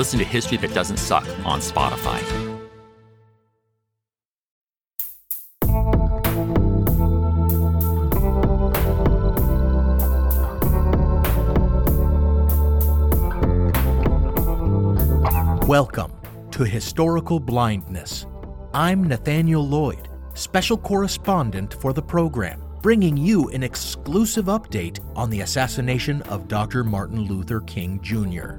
Listen to History That Doesn't Suck on Spotify. Welcome to Historical Blindness. I'm Nathaniel Lloyd, special correspondent for the program, bringing you an exclusive update on the assassination of Dr. Martin Luther King Jr.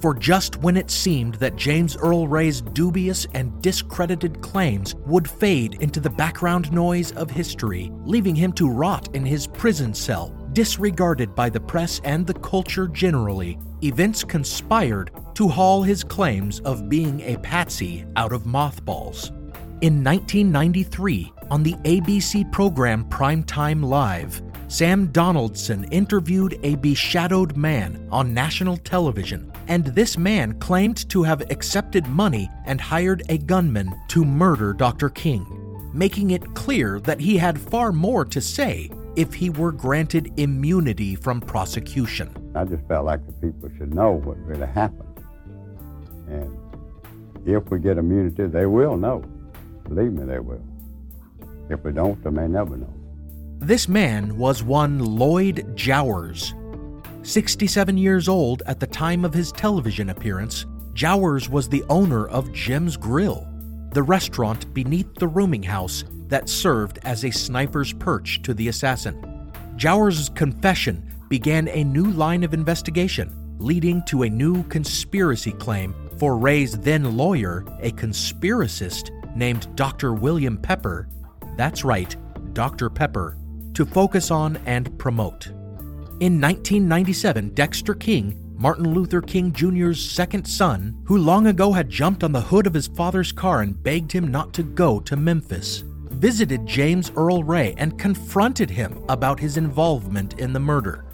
For just when it seemed that James Earl Ray's dubious and discredited claims would fade into the background noise of history, leaving him to rot in his prison cell, disregarded by the press and the culture generally, events conspired to haul his claims of being a patsy out of mothballs. In 1993, on the ABC program Primetime Live, Sam Donaldson interviewed a beshadowed man on national television, and this man claimed to have accepted money and hired a gunman to murder Dr. King, making it clear that he had far more to say if he were granted immunity from prosecution. I just felt like the people should know what really happened. And if we get immunity, they will know. Believe me, they will. If we don't, they may never know. This man was one Lloyd Jowers. 67 years old at the time of his television appearance, Jowers was the owner of Jim's Grill, the restaurant beneath the rooming house that served as a sniper's perch to the assassin. Jowers' confession began a new line of investigation, leading to a new conspiracy claim for Ray's then lawyer, a conspiracist named Dr. William Pepper. That's right, Dr. Pepper, to focus on and promote. In 1997, Dexter King, Martin Luther King Jr.'s second son, who long ago had jumped on the hood of his father's car and begged him not to go to Memphis, visited James Earl Ray and confronted him about his involvement in the murder.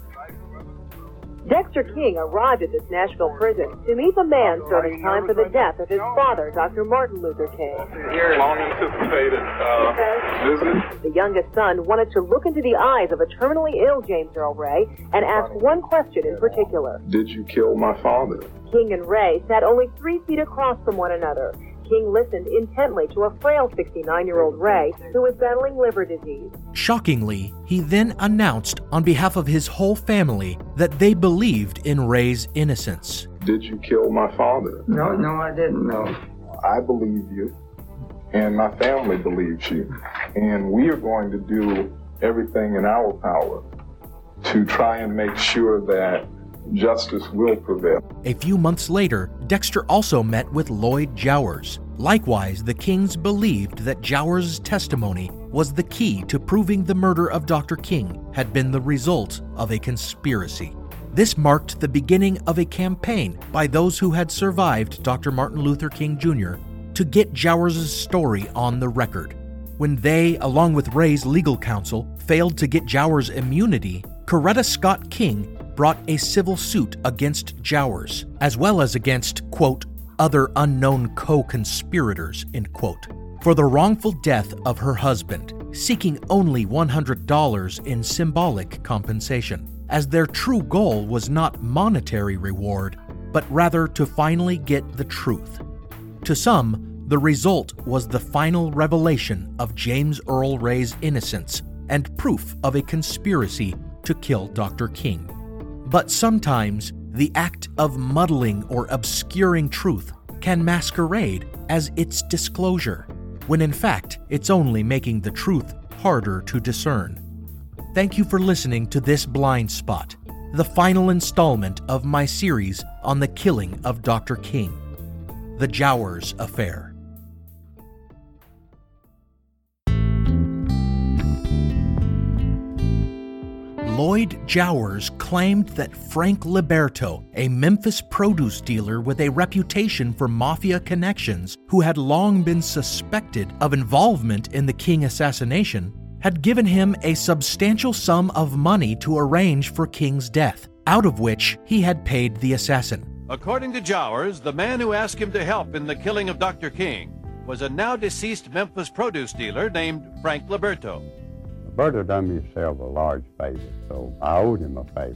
Dexter King arrived at this Nashville prison to meet the man serving time for the death of his father, Dr. Martin Luther King. Long anticipated uh, visit. The youngest son wanted to look into the eyes of a terminally ill James Earl Ray and ask one question in particular. Did you kill my father? King and Ray sat only three feet across from one another. King listened intently to a frail 69 year old Ray who was battling liver disease. Shockingly, he then announced on behalf of his whole family that they believed in Ray's innocence. Did you kill my father? No, no, I didn't know. I believe you, and my family believes you, and we are going to do everything in our power to try and make sure that justice will prevail. A few months later, Dexter also met with Lloyd Jowers. Likewise, the Kings believed that Jowers' testimony was the key to proving the murder of Dr. King had been the result of a conspiracy. This marked the beginning of a campaign by those who had survived Dr. Martin Luther King Jr. to get Jowers' story on the record. When they, along with Ray's legal counsel, failed to get Jowers immunity, Coretta Scott King brought a civil suit against Jowers, as well as against, quote, other unknown co conspirators, end quote, for the wrongful death of her husband, seeking only $100 in symbolic compensation, as their true goal was not monetary reward, but rather to finally get the truth. To some, the result was the final revelation of James Earl Ray's innocence and proof of a conspiracy to kill Dr. King. But sometimes the act of muddling or obscuring truth can masquerade as its disclosure, when in fact it's only making the truth harder to discern. Thank you for listening to this blind spot, the final installment of my series on the killing of Dr. King, the Jowers Affair. Lloyd Jowers claimed that Frank Liberto, a Memphis produce dealer with a reputation for mafia connections who had long been suspected of involvement in the King assassination, had given him a substantial sum of money to arrange for King's death, out of which he had paid the assassin. According to Jowers, the man who asked him to help in the killing of Dr. King was a now deceased Memphis produce dealer named Frank Liberto. Liberto done me a large favor, so I owed him a favor.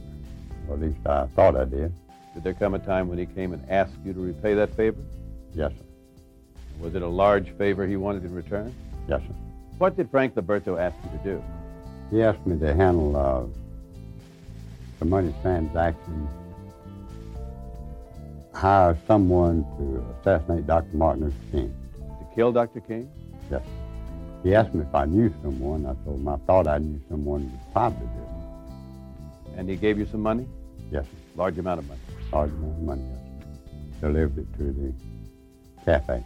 Or at least I thought I did. Did there come a time when he came and asked you to repay that favor? Yes, sir. Was it a large favor he wanted in return? Yes, sir. What did Frank Liberto ask you to do? He asked me to handle uh, the money transactions, hire someone to assassinate Dr. Martin Luther King. To kill Dr. King? Yes. He asked me if I knew someone. I told him I thought I knew someone who would probably do it. And he gave you some money? Yes, sir. Large amount of money? Large amount of money, yes, sir. Delivered it to the cafe.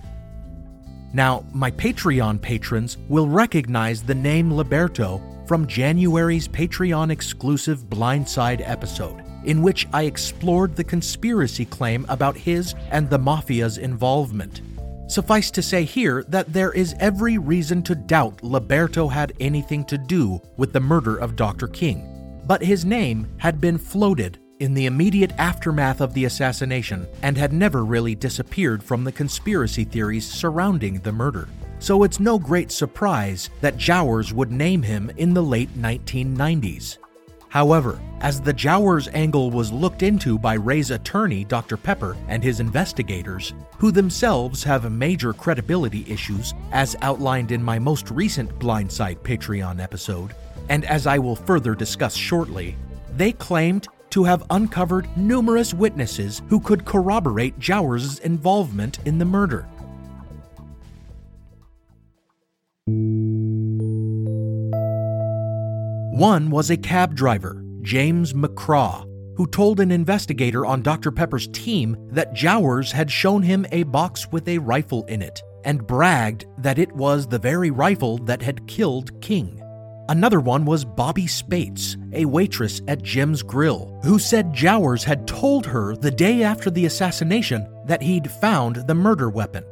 Now, my Patreon patrons will recognize the name Liberto from January's Patreon exclusive Blindside episode, in which I explored the conspiracy claim about his and the Mafia's involvement. Suffice to say here that there is every reason to doubt Liberto had anything to do with the murder of Dr. King, but his name had been floated in the immediate aftermath of the assassination and had never really disappeared from the conspiracy theories surrounding the murder. So it's no great surprise that Jowers would name him in the late 1990s. However, as the Jowers angle was looked into by Ray's attorney, Dr. Pepper, and his investigators, who themselves have major credibility issues, as outlined in my most recent Blindside Patreon episode, and as I will further discuss shortly, they claimed to have uncovered numerous witnesses who could corroborate Jowers' involvement in the murder. One was a cab driver, James McCraw, who told an investigator on Dr. Pepper's team that Jowers had shown him a box with a rifle in it and bragged that it was the very rifle that had killed King. Another one was Bobby Spates, a waitress at Jim's Grill, who said Jowers had told her the day after the assassination that he'd found the murder weapon.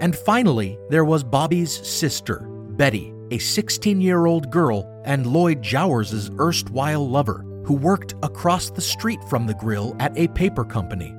And finally, there was Bobby's sister, Betty, a 16 year old girl and Lloyd Jowers' erstwhile lover, who worked across the street from the grill at a paper company.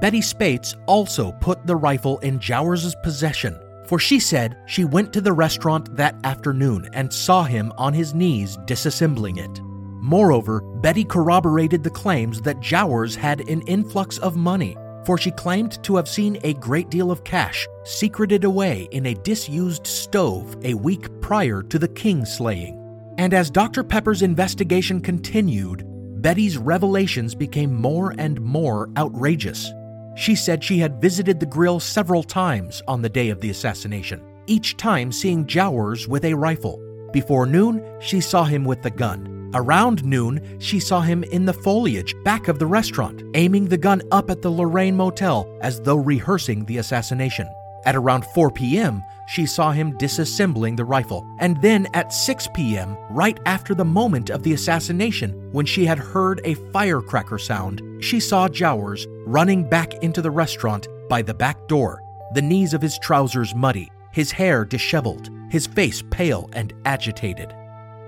Betty Spates also put the rifle in Jowers' possession, for she said she went to the restaurant that afternoon and saw him on his knees disassembling it. Moreover, Betty corroborated the claims that Jowers had an influx of money, for she claimed to have seen a great deal of cash secreted away in a disused stove a week prior to the King slaying. And as Dr. Pepper's investigation continued, Betty's revelations became more and more outrageous. She said she had visited the grill several times on the day of the assassination, each time seeing Jowers with a rifle. Before noon, she saw him with the gun. Around noon, she saw him in the foliage back of the restaurant, aiming the gun up at the Lorraine Motel as though rehearsing the assassination. At around 4 p.m., she saw him disassembling the rifle. And then at 6 p.m., right after the moment of the assassination, when she had heard a firecracker sound, she saw Jowers running back into the restaurant by the back door, the knees of his trousers muddy, his hair disheveled, his face pale and agitated.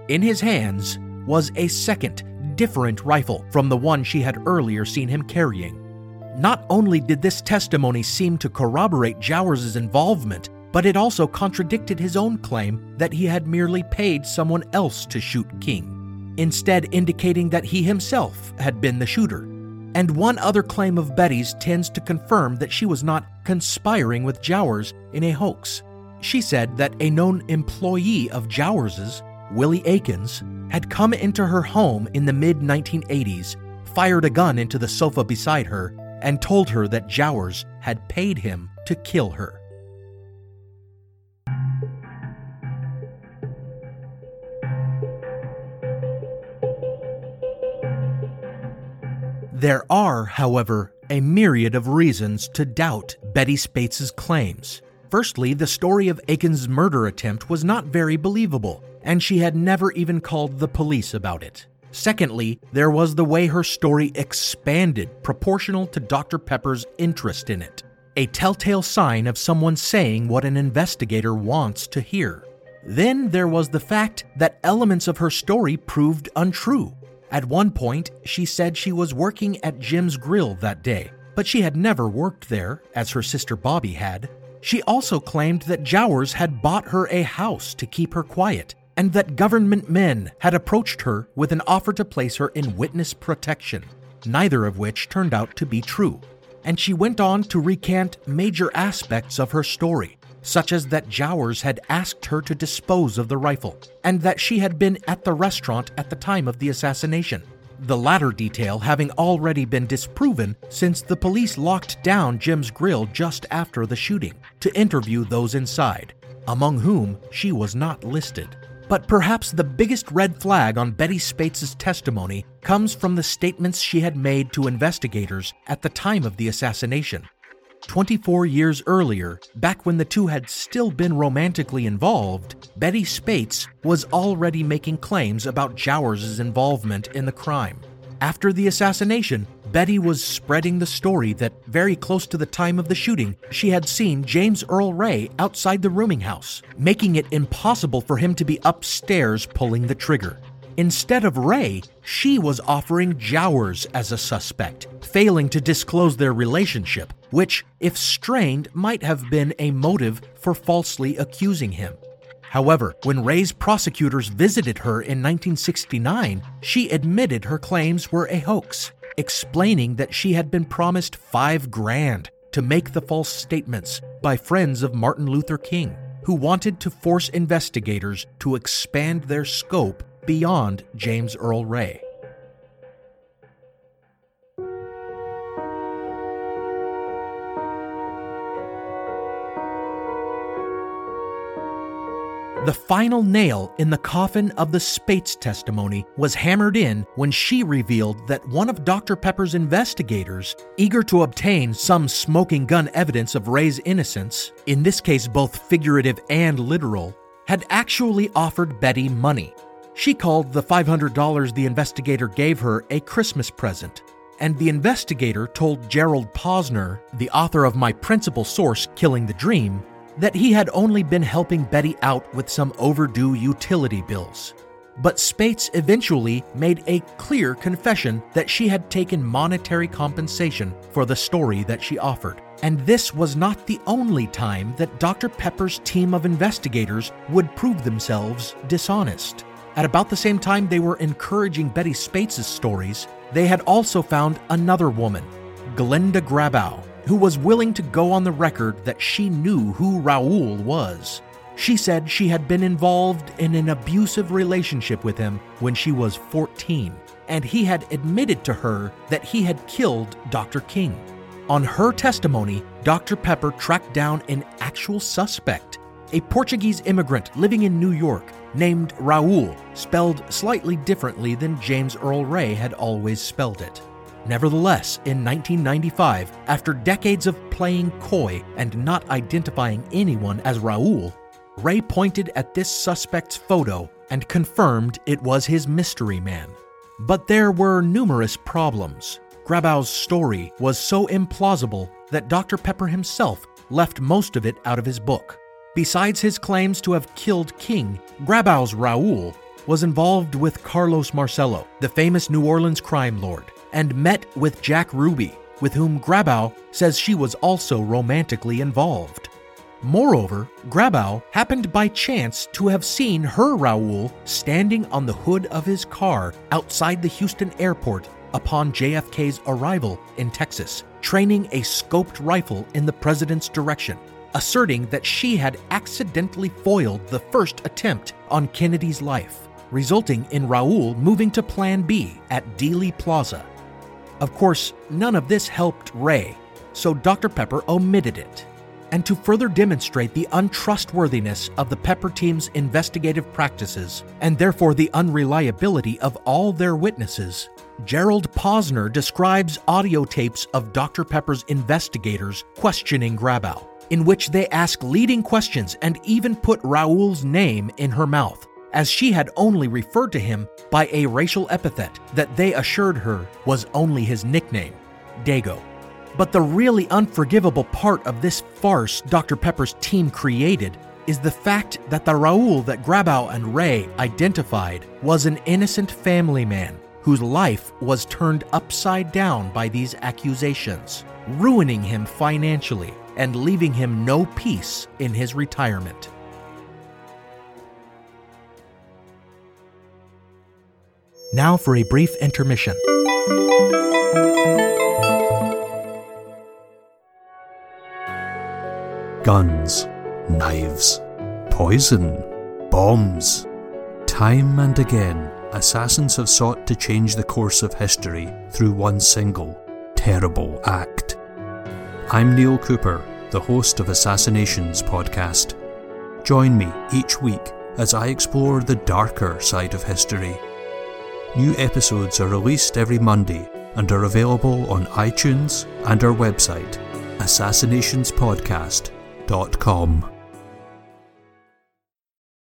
In his hands was a second, different rifle from the one she had earlier seen him carrying. Not only did this testimony seem to corroborate Jowers' involvement, but it also contradicted his own claim that he had merely paid someone else to shoot King, instead indicating that he himself had been the shooter. And one other claim of Betty's tends to confirm that she was not conspiring with Jowers in a hoax. She said that a known employee of Jowers's, Willie Akins, had come into her home in the mid 1980s fired a gun into the sofa beside her, and told her that Jowers had paid him to kill her. There are, however, a myriad of reasons to doubt Betty Spates's claims. Firstly, the story of Akins's murder attempt was not very believable, and she had never even called the police about it. Secondly, there was the way her story expanded proportional to Dr. Pepper's interest in it, a telltale sign of someone saying what an investigator wants to hear. Then there was the fact that elements of her story proved untrue. At one point, she said she was working at Jim's Grill that day, but she had never worked there, as her sister Bobby had. She also claimed that Jowers had bought her a house to keep her quiet, and that government men had approached her with an offer to place her in witness protection, neither of which turned out to be true. And she went on to recant major aspects of her story, such as that Jowers had asked her to dispose of the rifle, and that she had been at the restaurant at the time of the assassination. The latter detail having already been disproven since the police locked down Jim's grill just after the shooting to interview those inside, among whom she was not listed. But perhaps the biggest red flag on Betty Spates's testimony comes from the statements she had made to investigators at the time of the assassination. 24 years earlier, back when the two had still been romantically involved, Betty Spates was already making claims about Jowers' involvement in the crime. After the assassination, Betty was spreading the story that very close to the time of the shooting, she had seen James Earl Ray outside the rooming house, making it impossible for him to be upstairs pulling the trigger. Instead of Ray, she was offering Jowers as a suspect, failing to disclose their relationship, which, if strained, might have been a motive for falsely accusing him. However, when Ray's prosecutors visited her in 1969, she admitted her claims were a hoax, explaining that she had been promised five grand to make the false statements by friends of Martin Luther King, who wanted to force investigators to expand their scope beyond James Earl Ray. The final nail in the coffin of the Spates testimony was hammered in when she revealed that one of Dr. Pepper's investigators, eager to obtain some smoking gun evidence of Ray's innocence, in this case both figurative and literal, had actually offered Betty money she called the $500 the investigator gave her a Christmas present, and the investigator told Gerald Posner, the author of my principal source, Killing the Dream, that he had only been helping Betty out with some overdue utility bills. But Spates eventually made a clear confession that she had taken monetary compensation for the story that she offered. And this was not the only time that Dr. Pepper's team of investigators would prove themselves dishonest. At about the same time they were encouraging Betty Spates' stories, they had also found another woman, Glenda Grabow, who was willing to go on the record that she knew who Raoul was. She said she had been involved in an abusive relationship with him when she was 14, and he had admitted to her that he had killed Dr. King. On her testimony, Dr. Pepper tracked down an actual suspect, a Portuguese immigrant living in New York named Raoul, spelled slightly differently than James Earl Ray had always spelled it. Nevertheless, in 1995, after decades of playing coy and not identifying anyone as Raoul, Ray pointed at this suspect's photo and confirmed it was his mystery man. But there were numerous problems. Grabow's story was so implausible that Dr. Pepper himself left most of it out of his book. Besides his claims to have killed King, Grabow's Raoul was involved with Carlos Marcello, the famous New Orleans crime lord, and met with Jack Ruby, with whom Grabow says she was also romantically involved. Moreover, Grabow happened by chance to have seen her Raoul standing on the hood of his car outside the Houston airport upon JFK's arrival in Texas, training a scoped rifle in the president's direction asserting that she had accidentally foiled the first attempt on Kennedy's life, resulting in Raoul moving to Plan B at Dealey Plaza. Of course, none of this helped Ray, so Dr. Pepper omitted it. And to further demonstrate the untrustworthiness of the Pepper team's investigative practices, and therefore the unreliability of all their witnesses, Gerald Posner describes audio tapes of Dr. Pepper's investigators questioning Grabow, in which they ask leading questions and even put Raoul's name in her mouth, as she had only referred to him by a racial epithet that they assured her was only his nickname, Dago. But the really unforgivable part of this farce Dr. Pepper's team created is the fact that the Raoul that Grabow and Ray identified was an innocent family man whose life was turned upside down by these accusations, ruining him financially and leaving him no peace in his retirement. Now for a brief intermission. Guns, knives, poison, bombs. Time and again, assassins have sought to change the course of history through one single, terrible act. I'm Neil Cooper, the host of Assassinations podcast. Join me each week as I explore the darker side of history. New episodes are released every Monday and are available on iTunes and our website, assassinationspodcast.com.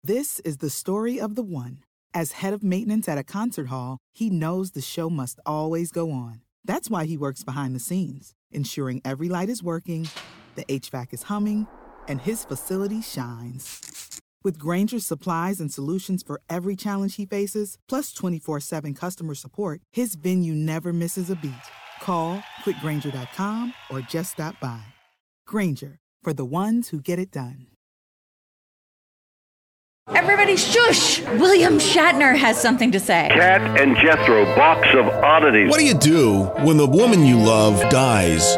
This is the story of the one. As head of maintenance at a concert hall, he knows the show must always go on. That's why he works behind the scenes, ensuring every light is working, the HVAC is humming, and his facility shines. With Grainger's supplies and solutions for every challenge he faces, plus 24 7 customer support, his venue never misses a beat. Call click grainger.com or just stop by. Granger, for the ones who get it done. Everybody shush! William Shatner has something to say. Kat and Jethro, box of oddities. What do you do when the woman you love dies?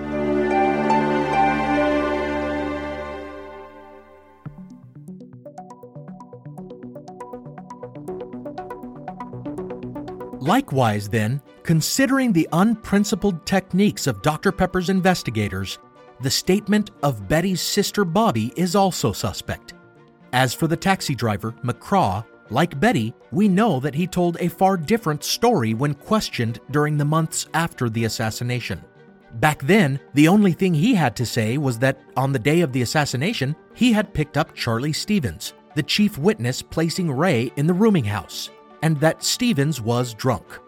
Likewise, then, considering the unprincipled techniques of Dr. Pepper's investigators, the statement of Betty's sister Bobby is also suspect. As for the taxi driver, McCraw, like Betty, we know that he told a far different story when questioned during the months after the assassination. Back then, the only thing he had to say was that on the day of the assassination, he had picked up Charlie Stevens, the chief witness placing Ray in the rooming house, and that Stevens was drunk.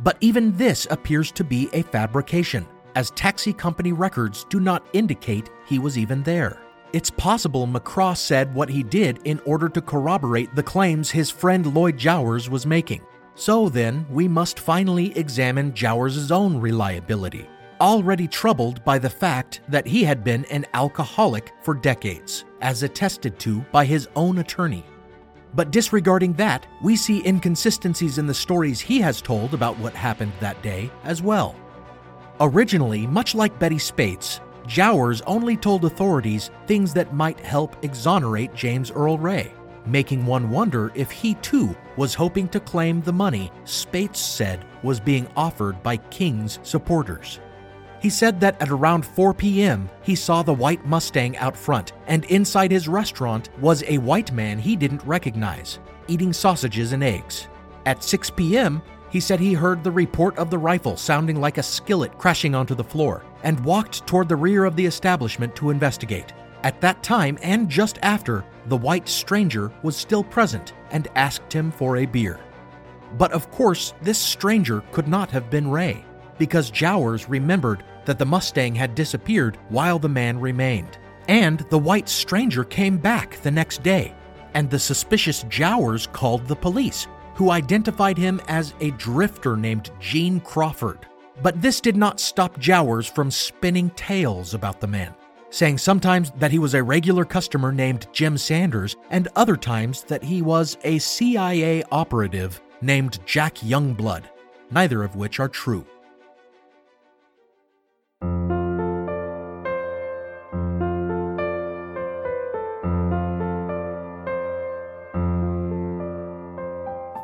But even this appears to be a fabrication, as taxi company records do not indicate he was even there. It's possible McCraw said what he did in order to corroborate the claims his friend Lloyd Jowers was making. So then, we must finally examine Jowers' own reliability, already troubled by the fact that he had been an alcoholic for decades, as attested to by his own attorney. But disregarding that, we see inconsistencies in the stories he has told about what happened that day as well. Originally, much like Betty Spates, Jowers only told authorities things that might help exonerate James Earl Ray, making one wonder if he too was hoping to claim the money Spates said was being offered by King's supporters. He said that at around 4 p.m., he saw the white Mustang out front, and inside his restaurant was a white man he didn't recognize, eating sausages and eggs. At 6 p.m., he said he heard the report of the rifle sounding like a skillet crashing onto the floor and walked toward the rear of the establishment to investigate. At that time, and just after, the white stranger was still present and asked him for a beer. But of course, this stranger could not have been Ray, because Jowers remembered that the Mustang had disappeared while the man remained. And the white stranger came back the next day, and the suspicious Jowers called the police, who identified him as a drifter named Gene Crawford. But this did not stop Jowers from spinning tales about the man, saying sometimes that he was a regular customer named Jim Sanders, and other times that he was a CIA operative named Jack Youngblood, neither of which are true.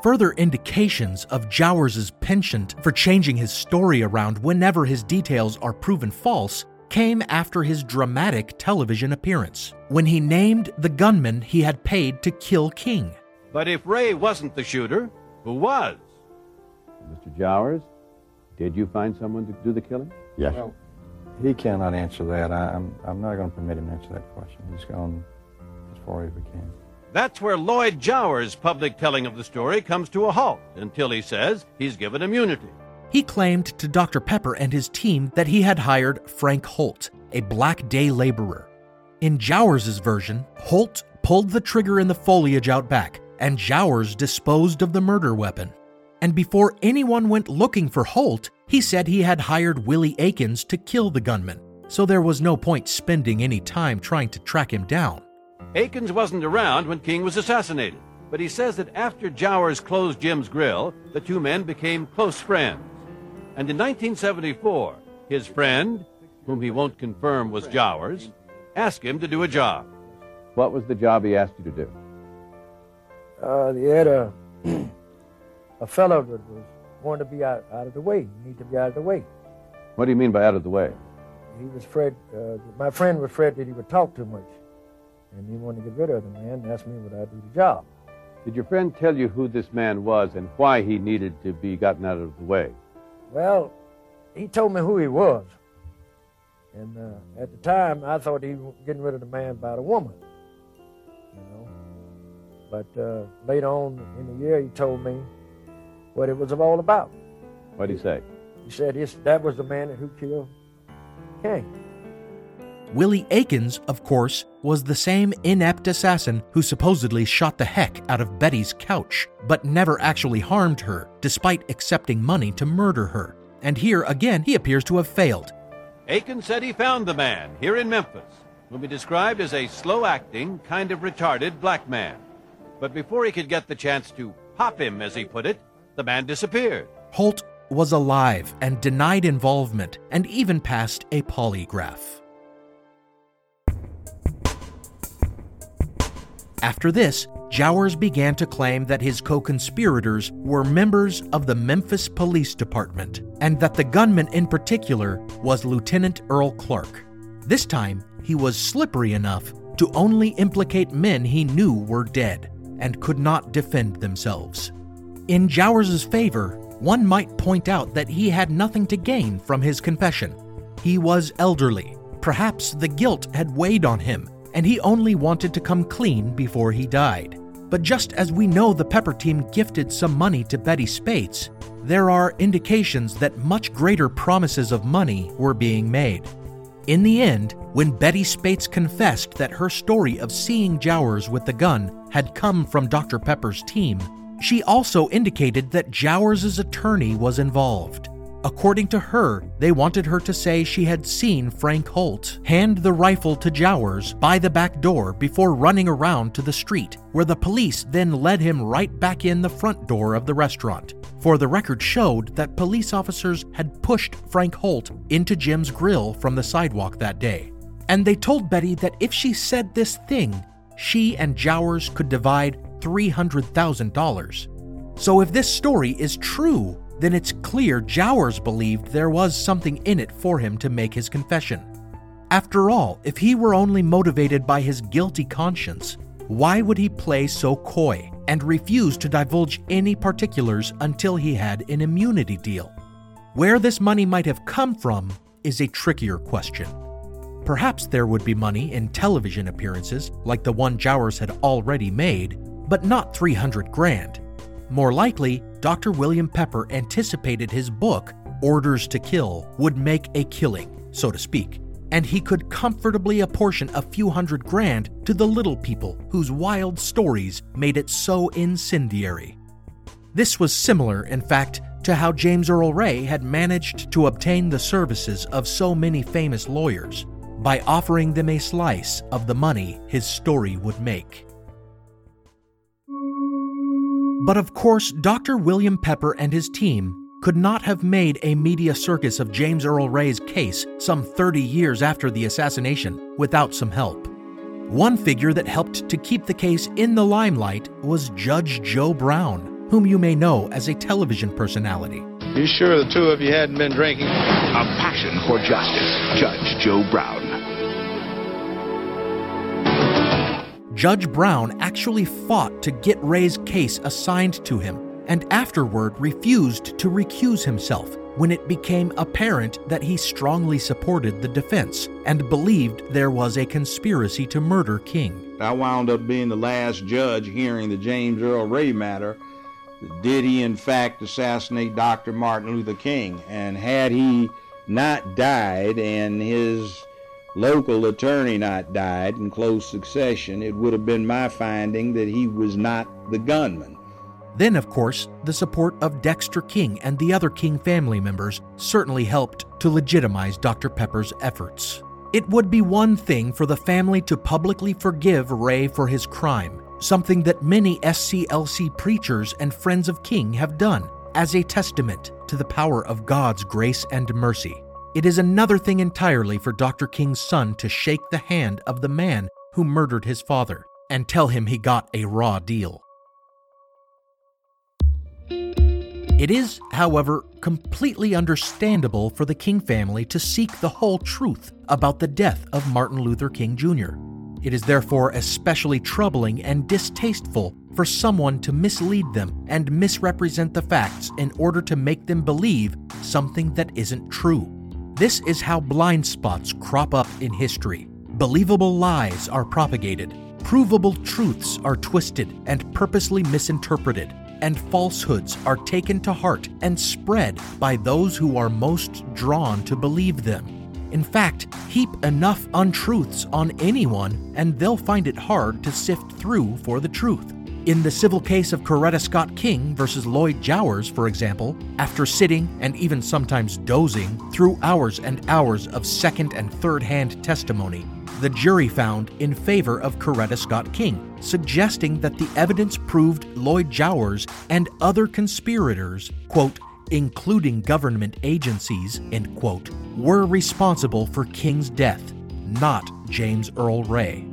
Further indications of Jowers' penchant for changing his story around whenever his details are proven false came after his dramatic television appearance, when he named the gunman he had paid to kill King. But if Ray wasn't the shooter, who was? Mr. Jowers, did you find someone to do the killing? Yes. Well, he cannot answer that. I, am I'm, I'm not going to permit him to answer that question. He's gone as far as we can. That's where Lloyd Jowers' public telling of the story comes to a halt until he says he's given immunity. He claimed to Dr. Pepper and his team that he had hired Frank Holt, a black day laborer. In Jowers' version, Holt pulled the trigger in the foliage out back, and Jowers disposed of the murder weapon. And before anyone went looking for Holt, he said he had hired Willie Akins to kill the gunman, so there was no point spending any time trying to track him down. Akins wasn't around when King was assassinated, but he says that after Jowers closed Jim's grill, the two men became close friends. And in 1974, his friend, whom he won't confirm was Jowers, asked him to do a job. What was the job he asked you to do? Uh, he had a, a fellow that was wanted to be out, out of the way. You need to be out of the way. What do you mean by out of the way? He was afraid, uh, my friend was afraid that he would talk too much. And he wanted to get rid of the man and asked me would I do the job. Did your friend tell you who this man was and why he needed to be gotten out of the way? Well, he told me who he was. And uh, at the time, I thought he was getting rid of the man by the woman. You know. But uh, later on in the year, he told me what it was all about. What did he say? He said that was the man who killed King. Willie Akins, of course, was the same inept assassin who supposedly shot the heck out of Betty's couch, but never actually harmed her, despite accepting money to murder her. And here again, he appears to have failed. Akins said he found the man here in Memphis, whom he described as a slow acting, kind of retarded black man. But before he could get the chance to pop him, as he put it, the man disappeared. Holt was alive and denied involvement and even passed a polygraph. After this, Jowers began to claim that his co conspirators were members of the Memphis Police Department, and that the gunman in particular was Lieutenant Earl Clark. This time, he was slippery enough to only implicate men he knew were dead and could not defend themselves. In Jowers' favor, one might point out that he had nothing to gain from his confession. He was elderly. Perhaps the guilt had weighed on him and he only wanted to come clean before he died. But just as we know the Pepper team gifted some money to Betty Spates, there are indications that much greater promises of money were being made. In the end, when Betty Spates confessed that her story of seeing Jowers with the gun had come from Dr. Pepper's team, she also indicated that Jowers' attorney was involved. According to her, they wanted her to say she had seen Frank Holt hand the rifle to Jowers by the back door before running around to the street, where the police then led him right back in the front door of the restaurant. For the record showed that police officers had pushed Frank Holt into Jim's grill from the sidewalk that day. And they told Betty that if she said this thing, she and Jowers could divide $300,000. So if this story is true, then it's clear Jowers believed there was something in it for him to make his confession. After all, if he were only motivated by his guilty conscience, why would he play so coy and refuse to divulge any particulars until he had an immunity deal? Where this money might have come from is a trickier question. Perhaps there would be money in television appearances, like the one Jowers had already made, but not 300 grand. More likely, Dr. William Pepper anticipated his book, Orders to Kill, would make a killing, so to speak, and he could comfortably apportion a few hundred grand to the little people whose wild stories made it so incendiary. This was similar, in fact, to how James Earl Ray had managed to obtain the services of so many famous lawyers by offering them a slice of the money his story would make. But of course, Dr. William Pepper and his team could not have made a media circus of James Earl Ray's case some 30 years after the assassination without some help. One figure that helped to keep the case in the limelight was Judge Joe Brown, whom you may know as a television personality. You sure the two of you hadn't been drinking? A passion for justice, Judge Joe Brown. Judge Brown actually fought to get Ray's case assigned to him and afterward refused to recuse himself when it became apparent that he strongly supported the defense and believed there was a conspiracy to murder King. I wound up being the last judge hearing the James Earl Ray matter. Did he, in fact, assassinate Dr. Martin Luther King? And had he not died and his local attorney not died in close succession, it would have been my finding that he was not the gunman. Then, of course, the support of Dexter King and the other King family members certainly helped to legitimize Dr. Pepper's efforts. It would be one thing for the family to publicly forgive Ray for his crime, something that many SCLC preachers and friends of King have done as a testament to the power of God's grace and mercy. It is another thing entirely for Dr. King's son to shake the hand of the man who murdered his father and tell him he got a raw deal. It is, however, completely understandable for the King family to seek the whole truth about the death of Martin Luther King Jr. It is therefore especially troubling and distasteful for someone to mislead them and misrepresent the facts in order to make them believe something that isn't true. This is how blind spots crop up in history. Believable lies are propagated, provable truths are twisted and purposely misinterpreted and falsehoods are taken to heart and spread by those who are most drawn to believe them. In fact, heap enough untruths on anyone, and they'll find it hard to sift through for the truth. In the civil case of Coretta Scott King versus Lloyd Jowers, for example, after sitting and even sometimes dozing through hours and hours of second and third hand testimony, the jury found in favor of Coretta Scott King, suggesting that the evidence proved Lloyd Jowers and other conspirators, quote, including government agencies, end quote, were responsible for King's death, not James Earl Ray.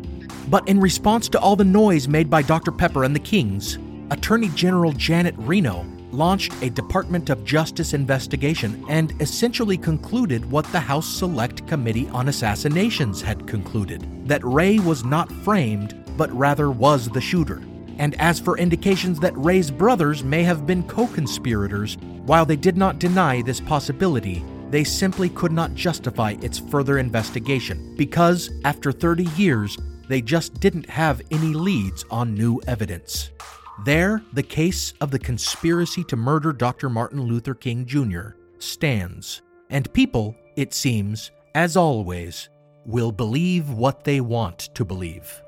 But in response to all the noise made by Dr. Pepper and the Kings, Attorney General Janet Reno launched a Department of Justice investigation and essentially concluded what the House Select Committee on Assassinations had concluded that Ray was not framed, but rather was the shooter. And as for indications that Ray's brothers may have been co conspirators, while they did not deny this possibility, they simply could not justify its further investigation because, after 30 years, they just didn't have any leads on new evidence. There, the case of the conspiracy to murder Dr. Martin Luther King Jr. stands, and people, it seems, as always, will believe what they want to believe.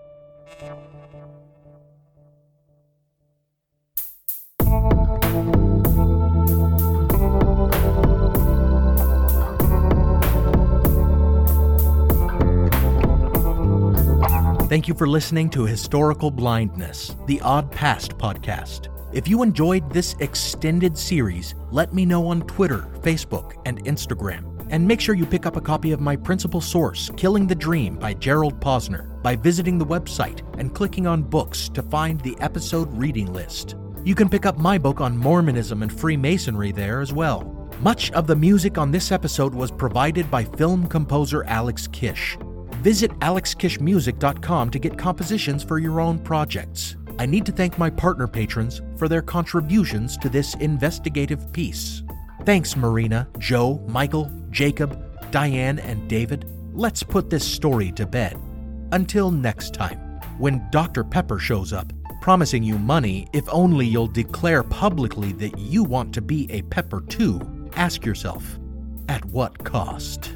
Thank you for listening to Historical Blindness, the Odd Past podcast. If you enjoyed this extended series, let me know on Twitter, Facebook, and Instagram. And make sure you pick up a copy of my principal source, Killing the Dream by Gerald Posner, by visiting the website and clicking on books to find the episode reading list. You can pick up my book on Mormonism and Freemasonry there as well. Much of the music on this episode was provided by film composer Alex Kish. Visit alexkishmusic.com to get compositions for your own projects. I need to thank my partner patrons for their contributions to this investigative piece. Thanks, Marina, Joe, Michael, Jacob, Diane, and David. let's put this story to bed. Until next time, when Dr. Pepper shows up, promising you money if only you'll declare publicly that you want to be a pepper too, ask yourself, at what cost?